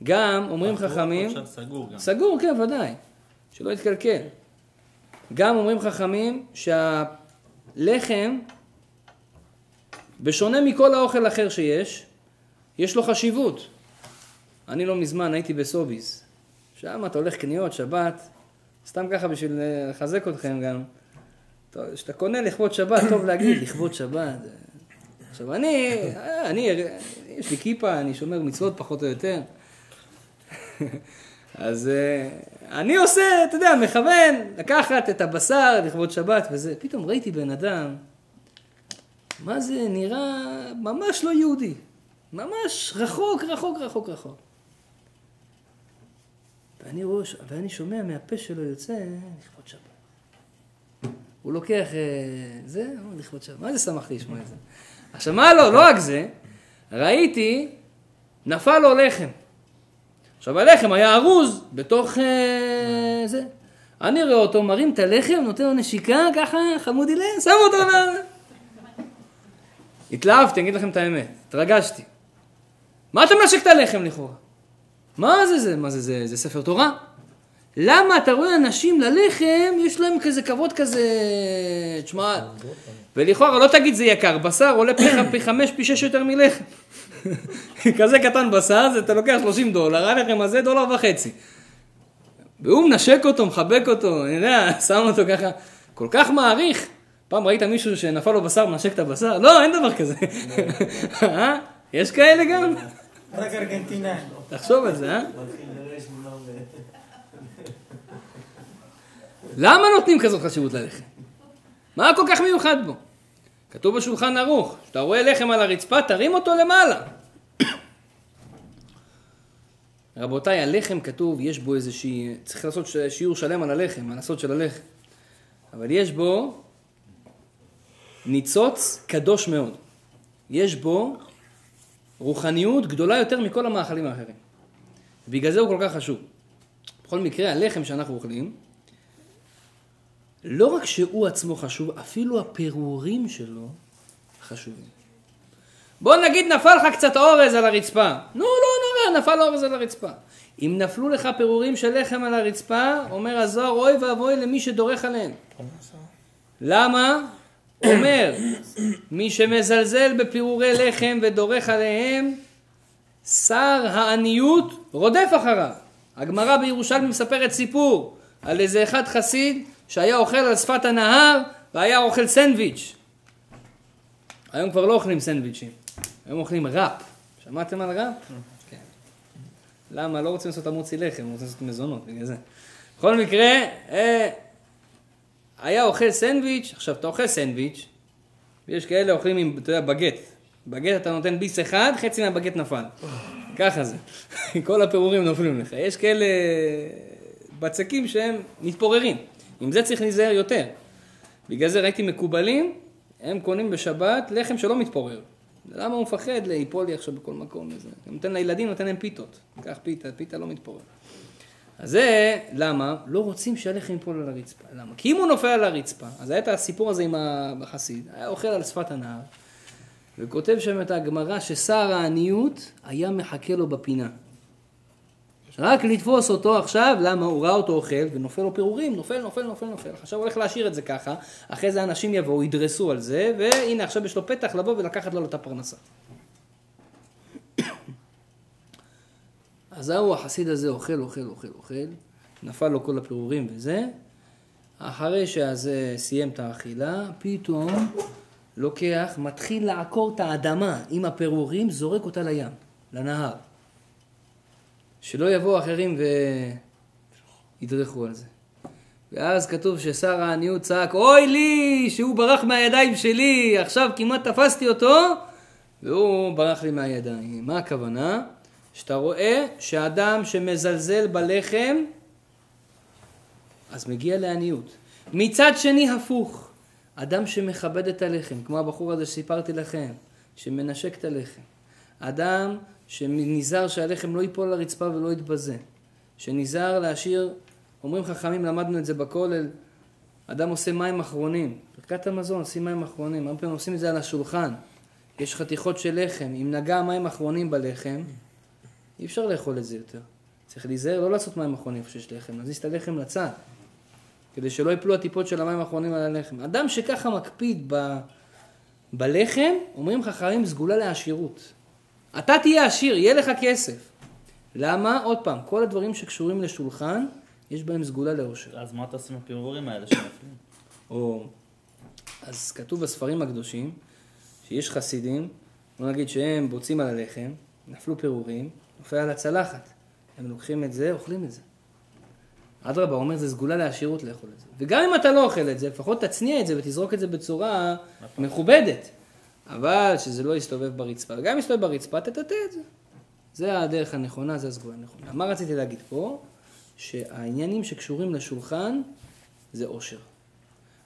גם, אומרים חכמים... סגור גם. סגור, כן, ודאי. שלא יתקלקל. גם אומרים חכמים שהלחם, בשונה מכל האוכל אחר שיש, יש לו חשיבות. אני לא מזמן הייתי בסוביס. שם אתה הולך קניות, שבת, סתם ככה בשביל אה, לחזק אתכם גם. כשאתה קונה לכבוד שבת, טוב להגיד, לכבוד שבת. עכשיו אני, אה, אני, יש לי כיפה, אני שומר מצוות פחות או יותר. אז אה, אני עושה, אתה יודע, מכוון לקחת את הבשר לכבוד שבת וזה. פתאום ראיתי בן אדם, מה זה נראה ממש לא יהודי. ממש רחוק, רחוק, רחוק, רחוק. ואני, רואה, ואני שומע מהפה שלו יוצא, לכבוד שבת. הוא לוקח אה, זה, הוא לכבוד שבת. מה זה שמחתי לשמוע את זה? עכשיו מה לא, לא רק זה, ראיתי, נפל לו לחם. עכשיו הלחם היה ארוז בתוך אה, זה. אני רואה אותו מרים את הלחם, נותן לו נשיקה, ככה, חמודי לב, שם אותו ל... התלהבתי, אגיד לכם את האמת, התרגשתי. מה אתה מנשק את הלחם לכאורה? מה זה זה? מה זה זה? זה ספר תורה? למה אתה רואה אנשים ללחם, יש להם כזה כבוד כזה, תשמע, ולכאורה לא תגיד זה יקר, בשר עולה פי, פי חמש, פי שש יותר מלחם. כזה קטן בשר, זה אתה לוקח 30 דולר, הלחם הזה דולר וחצי. והוא מנשק אותו, מחבק אותו, אני יודע, שם אותו ככה, כל כך מעריך. פעם ראית מישהו שנפל לו בשר, מנשק את הבשר? לא, אין דבר כזה. אה? יש כאלה גם? רק ארגנטינאים. תחשוב על זה, אה? למה נותנים כזאת חשיבות ללחם? מה כל כך מיוחד בו? כתוב בשולחן ערוך, כשאתה רואה לחם על הרצפה, תרים אותו למעלה. רבותיי, הלחם כתוב, יש בו איזושהי, צריך לעשות שיעור שלם על הלחם, על הסוד של הלחם. אבל יש בו ניצוץ קדוש מאוד. יש בו רוחניות גדולה יותר מכל המאכלים האחרים. בגלל זה הוא כל כך חשוב. בכל מקרה, הלחם שאנחנו אוכלים, לא רק שהוא עצמו חשוב, אפילו הפירורים שלו חשובים. בוא נגיד נפל לך קצת אורז על הרצפה. נו, לא נורא, נפל אורז על הרצפה. אם נפלו לך פירורים של לחם על הרצפה, אומר הזוהר, אוי ואבוי למי שדורך עליהם. למה? אומר, מי שמזלזל בפירורי לחם ודורך עליהם, שר העניות רודף אחריו. הגמרא בירושלמי מספרת סיפור על איזה אחד חסיד שהיה אוכל על שפת הנהר והיה אוכל סנדוויץ'. היום כבר לא אוכלים סנדוויצ'ים, היום אוכלים ראפ. שמעתם על ראפ? כן. למה? לא רוצים לעשות המוציא לחם, רוצים לעשות מזונות, בגלל זה. בכל מקרה, אה, היה אוכל סנדוויץ', עכשיו אתה אוכל סנדוויץ', ויש כאלה אוכלים עם, אתה יודע, בגט. בגט אתה נותן ביס אחד, חצי מהבגט נפל. ככה זה. כל הפירורים נופלים לך. יש כאלה בצקים שהם מתפוררים. עם זה צריך להיזהר יותר. בגלל זה ראיתי מקובלים, הם קונים בשבת לחם שלא מתפורר. למה הוא מפחד ליפול לי עכשיו בכל מקום? הוא נותן לילדים, נותן להם פיתות. קח פיתה, פיתה לא מתפורר. אז זה, למה? לא רוצים שהלחם ייפול על הרצפה. למה? כי אם הוא נופל על הרצפה, אז היה את הסיפור הזה עם החסיד, היה אוכל על שפת הנהר, וכותב שם את הגמרא ששר העניות היה מחכה לו בפינה. רק לתפוס אותו עכשיו, למה? הוא ראה אותו אוכל ונופל לו פירורים, נופל, נופל, נופל, נופל. עכשיו הוא הולך להשאיר את זה ככה, אחרי זה אנשים יבואו, ידרסו על זה, והנה עכשיו יש לו פתח לבוא ולקחת לו את הפרנסה. אז ההוא, החסיד הזה אוכל, אוכל, אוכל, אוכל, נפל לו כל הפירורים וזה, אחרי שהזה סיים את האכילה, פתאום לוקח, מתחיל לעקור את האדמה עם הפירורים, זורק אותה לים, לנהר. שלא יבואו אחרים וידרכו על זה. ואז כתוב ששר העניות צעק, אוי לי, שהוא ברח מהידיים שלי, עכשיו כמעט תפסתי אותו, והוא ברח לי מהידיים. מה הכוונה? שאתה רואה שאדם שמזלזל בלחם, אז מגיע לעניות. מצד שני, הפוך. אדם שמכבד את הלחם, כמו הבחור הזה שסיפרתי לכם, שמנשק את הלחם. אדם שנזהר שהלחם לא ייפול לרצפה ולא יתבזה. שנזהר להשאיר, אומרים חכמים, למדנו את זה בכולל, אדם עושה מים אחרונים. ברכת המזון, עושים מים אחרונים. הרבה פעמים עושים את זה על השולחן. יש חתיכות של לחם. אם נגע מים אחרונים בלחם, אי אפשר לאכול את זה יותר. צריך להיזהר לא לעשות מים אחרונים איפה שיש לחם, להזיז את הלחם לצד. כדי שלא יפלו הטיפות של המים האחרונים על הלחם. אדם שככה מקפיד ב... בלחם, אומרים חכמים, סגולה לעשירות. אתה תהיה עשיר, יהיה לך כסף. למה? עוד פעם, כל הדברים שקשורים לשולחן, יש בהם סגולה לאושר. אז מה אתה עושה עם הפירורים האלה שנפלים? או... אז כתוב בספרים הקדושים, שיש חסידים, בוא נגיד שהם בוצעים על הלחם, נפלו פירורים, נופל על הצלחת. הם לוקחים את זה, אוכלים את זה. אדרבה, הוא אומר, זה סגולה לעשירות לאכול את זה. וגם אם אתה לא אוכל את זה, לפחות תצניע את זה ותזרוק את זה בצורה מכובדת. אבל שזה לא יסתובב ברצפה. וגם אם יסתובב ברצפה, תטאטא את זה. זה הדרך הנכונה, זה הסגולה הנכונה. מה רציתי להגיד פה? שהעניינים שקשורים לשולחן זה עושר.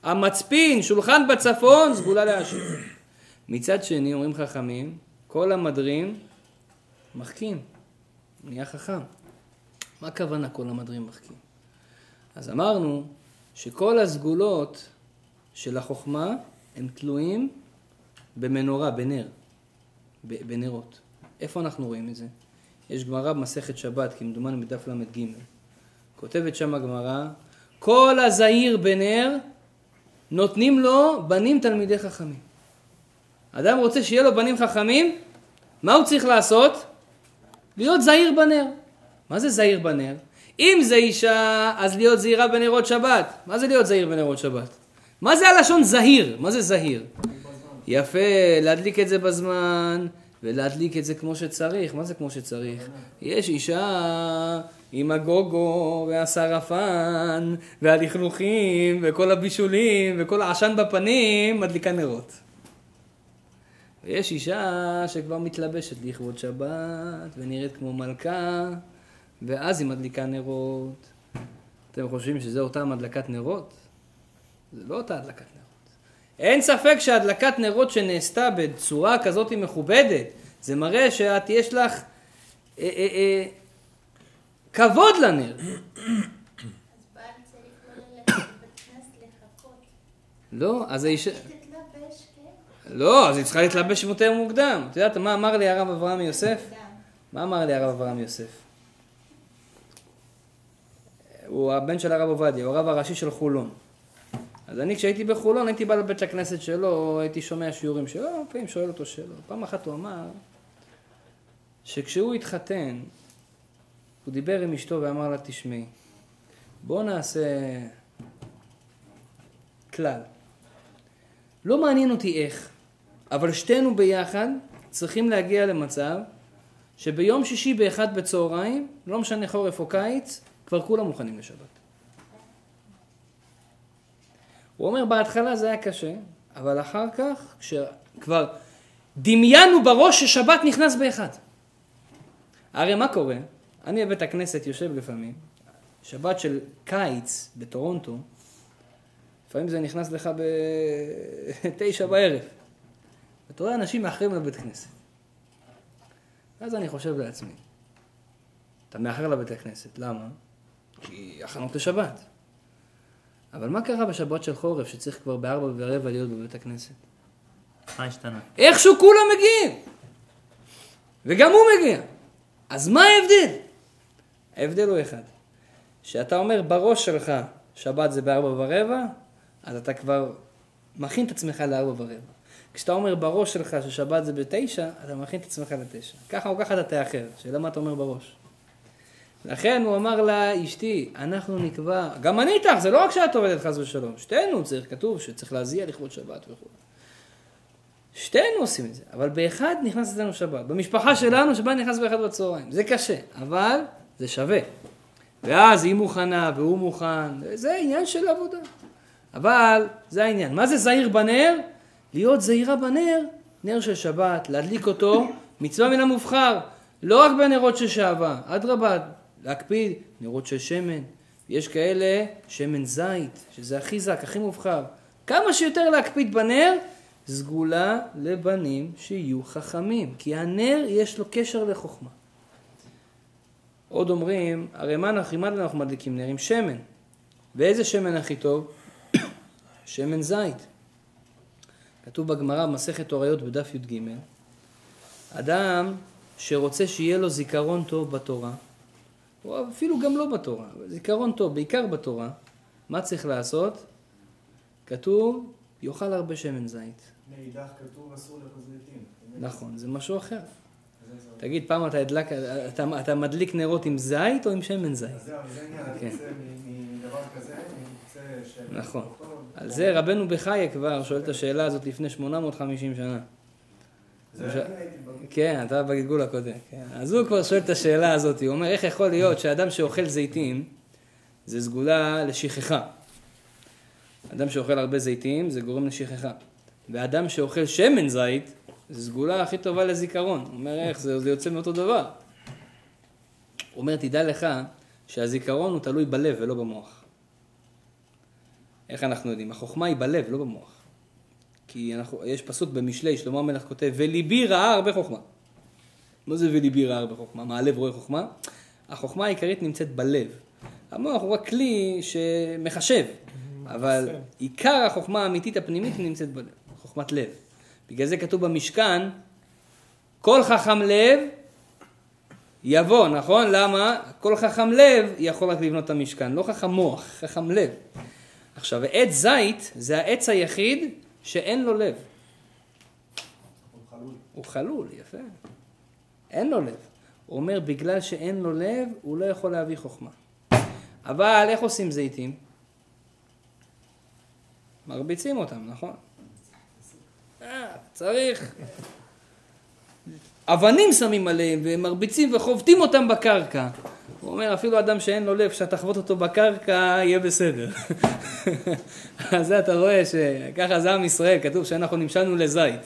המצפין, שולחן בצפון, סגולה לעשיר. מצד שני, אומרים חכמים, כל המדרים מחכים, נהיה חכם. מה הכוונה כל המדרים מחכים? אז אמרנו שכל הסגולות של החוכמה הם תלויים במנורה, בנר, בנרות. איפה אנחנו רואים את זה? יש גמרא במסכת שבת, כמדומני בדף ל"ג. כותבת שם הגמרא, כל הזהיר בנר נותנים לו בנים תלמידי חכמים. אדם רוצה שיהיה לו בנים חכמים, מה הוא צריך לעשות? להיות זהיר בנר. מה זה זהיר בנר? אם זה אישה, אז להיות זהירה בנרות שבת. מה זה להיות זהיר בנרות שבת? מה זה הלשון זהיר? מה זה זהיר? יפה, להדליק את זה בזמן, ולהדליק את זה כמו שצריך. מה זה כמו שצריך? יש אישה עם הגוגו והשרפן והלכלוכים וכל הבישולים וכל העשן בפנים, מדליקה נרות. ויש אישה שכבר מתלבשת לכבוד שבת ונראית כמו מלכה, ואז היא מדליקה נרות. אתם חושבים שזה אותה הדלקת נרות? זה לא אותה הדלקת נרות. אין ספק שהדלקת נרות שנעשתה בצורה כזאת מכובדת, זה מראה שאת יש לך אה, אה, אה, כבוד לנר. לא, אז האישה... לא, אז היא צריכה להתלבש יותר מוקדם. את יודעת מה אמר לי הרב אברהם יוסף? מה אמר לי הרב אברהם יוסף? הוא הבן של הרב עובדיה, הוא הרב הראשי של חולון. אז אני כשהייתי בחולון הייתי בא לבית הכנסת שלו, הייתי שומע שיעורים שלו, פעמים שואל אותו שאלות. פעם אחת הוא אמר שכשהוא התחתן, הוא דיבר עם אשתו ואמר לה, תשמעי, בוא נעשה כלל. לא מעניין אותי איך, אבל שתינו ביחד צריכים להגיע למצב שביום שישי באחד בצהריים, לא משנה חורף או קיץ, כבר כולם מוכנים לשבת. הוא אומר, בהתחלה זה היה קשה, אבל אחר כך, כשכבר דמיינו בראש ששבת נכנס באחד. הרי מה קורה? אני בבית הכנסת יושב לפעמים, שבת של קיץ בטורונטו, לפעמים זה נכנס לך בתשע בערב. אתה רואה אנשים מאחרים לבית כנסת. ואז אני חושב לעצמי, אתה מאחר לבית הכנסת, למה? כי הכנות לשבת. אבל מה קרה בשבת של חורף שצריך כבר בארבע ורבע להיות בבית הכנסת? מה השתנה? איכשהו כולם מגיעים. וגם הוא מגיע. אז מה ההבדל? ההבדל הוא אחד. שאתה אומר בראש שלך שבת זה בארבע ורבע, אז אתה כבר מכין את עצמך לארבע ורבע. כשאתה אומר בראש שלך ששבת זה בתשע, אתה מכין את עצמך לתשע. ככה או ככה אתה תאחר. שאלה מה אתה אומר בראש. לכן הוא אמר לה, אשתי, אנחנו נקבע, גם אני איתך, זה לא רק שאת עובדת חס ושלום, שתינו צריך, כתוב שצריך להזיע לכבוד שבת וכו'. שתינו עושים את זה, אבל באחד נכנס אצלנו שבת. במשפחה שלנו שבת נכנס באחד בצהריים. זה קשה, אבל זה שווה. ואז היא מוכנה והוא מוכן, זה עניין של עבודה. אבל זה העניין. מה זה זהיר בנר? להיות זהירה בנר, נר של שבת, להדליק אותו, מצווה מן המובחר. לא רק בנרות של שעווה, אדרבה, להקפיד, נרות של שמן. יש כאלה שמן זית, שזה הכי זק, הכי מובחר. כמה שיותר להקפיד בנר, סגולה לבנים שיהיו חכמים. כי הנר יש לו קשר לחוכמה. עוד אומרים, הרי מה אנחנו, מה אנחנו מדליקים נר? עם שמן. ואיזה שמן הכי טוב? שמן זית. כתוב בגמרא במסכת הוריות בדף י"ג, אדם שרוצה שיהיה לו זיכרון טוב בתורה, או אפילו גם לא בתורה, זיכרון טוב, בעיקר בתורה, מה צריך לעשות? כתוב, יאכל הרבה שמן זית. מאידך כתוב אסור לאכול זיתים. נכון, זה משהו אחר. תגיד, פעם אתה, הדלק, אתה, אתה מדליק נרות עם זית או עם שמן זית? זהו, זה העניין, כן. מדבר כזה, נכון. על זה רבנו בחייה כבר שואל את השאלה הזאת לפני 850 שנה. כן, אתה בגלגול הקודם. כן. אז הוא כבר שואל את השאלה הזאת, הוא אומר, איך יכול להיות שאדם שאוכל זיתים, זה סגולה לשכחה. אדם שאוכל הרבה זיתים, זה גורם לשכחה. ואדם שאוכל שמן זית, זה סגולה הכי טובה לזיכרון. הוא אומר, איך, זה, זה יוצא מאותו דבר. הוא אומר, תדע לך שהזיכרון הוא תלוי בלב ולא במוח. איך אנחנו יודעים? החוכמה היא בלב, לא במוח. כי אנחנו, יש פסוק במשלי, שלמה המלך כותב, וליבי ראה הרבה חוכמה. מה זה וליבי ראה הרבה חוכמה? מה, הלב רואה חוכמה? החוכמה העיקרית נמצאת בלב. המוח הוא רק כלי שמחשב, אבל עיקר החוכמה האמיתית הפנימית נמצאת בלב, חוכמת לב. בגלל זה כתוב במשכן, כל חכם לב יבוא, נכון? למה? כל חכם לב יכול רק לבנות את המשכן, לא חכם מוח, חכם לב. עכשיו, עץ זית זה העץ היחיד שאין לו לב. הוא חלול, יפה. אין לו לב. הוא אומר, בגלל שאין לו לב, הוא לא יכול להביא חוכמה. אבל איך עושים זיתים? מרביצים אותם, נכון? אה, צריך. אבנים שמים עליהם ומרביצים וחובטים אותם בקרקע. אומר, אפילו אדם שאין לו לב, כשאתה תחבוט אותו בקרקע, יהיה בסדר. אז זה אתה רואה שככה זה עם ישראל, כתוב שאנחנו נמשלנו לזית.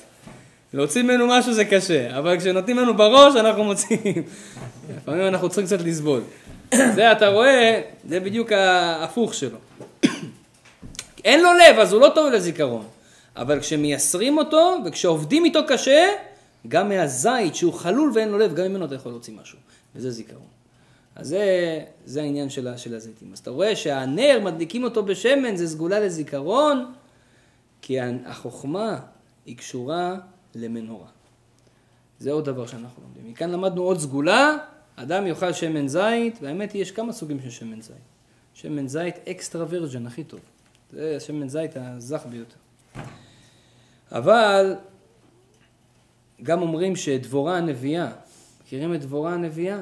להוציא ממנו משהו זה קשה, אבל כשנותנים לנו בראש אנחנו מוציאים. לפעמים אנחנו צריכים קצת לסבול. זה אתה רואה, זה בדיוק ההפוך שלו. אין לו לב, אז הוא לא טוב לזיכרון. אבל כשמייסרים אותו, וכשעובדים איתו קשה, גם מהזית שהוא חלול ואין לו לב, גם ממנו אתה יכול להוציא משהו. וזה זיכרון. אז זה, זה העניין של, של הזיתים. אז אתה רואה שהנר, מדליקים אותו בשמן, זה סגולה לזיכרון, כי החוכמה היא קשורה למנורה. זה עוד דבר שאנחנו לומדים. מכאן למדנו עוד סגולה, אדם יאכל שמן זית, והאמת היא, יש כמה סוגים של שמן זית. שמן זית אקסטרה וירג'ן, הכי טוב. זה שמן זית הזך ביותר. אבל גם אומרים שדבורה הנביאה, מכירים את דבורה הנביאה?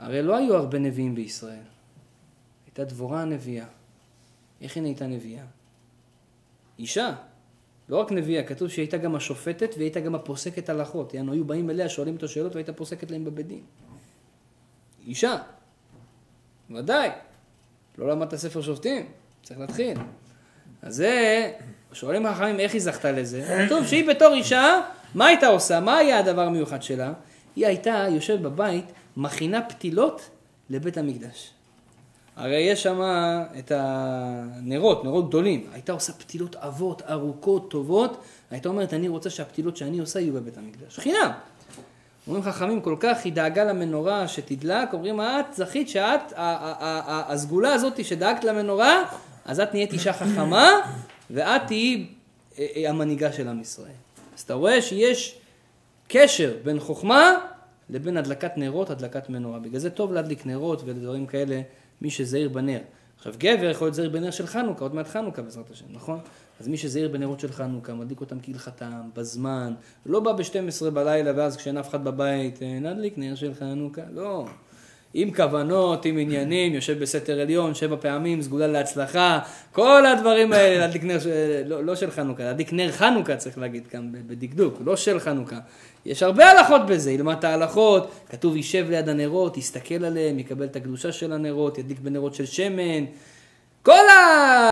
הרי לא היו הרבה נביאים בישראל. הייתה דבורה הנביאה. איך היא נהייתה נביאה? אישה. לא רק נביאה, כתוב שהיא הייתה גם השופטת והיא הייתה גם הפוסקת הלכות. יענו, היו באים אליה, שואלים אותו שאלות והייתה פוסקת להם בבית דין. אישה. ודאי. לא למדת ספר שופטים, צריך להתחיל. אז זה, שואלים החכמים איך היא זכתה לזה. כתוב שהיא בתור אישה, מה הייתה עושה? מה היה הדבר המיוחד שלה? היא הייתה יושבת בבית, מכינה פתילות לבית המקדש. הרי יש שם את הנרות, נרות גדולים. הייתה עושה פתילות עבות, ארוכות, טובות. הייתה אומרת, אני רוצה שהפתילות שאני עושה יהיו בבית המקדש. חינם. אומרים חכמים, כל כך היא דאגה למנורה שתדלק, אומרים, את זכית שאת, הסגולה הזאת שדאגת למנורה, אז את נהיית אישה חכמה, ואת תהיי אה, אה, המנהיגה של עם ישראל. אז אתה רואה שיש קשר בין חוכמה לבין הדלקת נרות, הדלקת מנורה. בגלל זה טוב להדליק נרות ודברים כאלה, מי שזהיר בנר. עכשיו גבר יכול להיות זהיר בנר של חנוכה, עוד מעט חנוכה בעזרת השם, נכון? אז מי שזהיר בנרות של חנוכה, מדליק אותם כהלכתם, בזמן, לא בא ב-12 בלילה ואז כשאין אף אחד בבית, אה, נדליק נר של חנוכה, לא. עם כוונות, עם עניינים, יושב בסתר עליון שבע פעמים, סגולה להצלחה, כל הדברים האלה, להדליק נר, לא, לא של חנוכה, להדליק נר חנוכה צריך להגיד כאן בדקדוק, לא של חנוכה. יש הרבה הלכות בזה, ילמד את ההלכות, כתוב יישב ליד הנרות, יסתכל עליהם, יקבל את הקדושה של הנרות, ידליק בנרות של שמן, כל ה...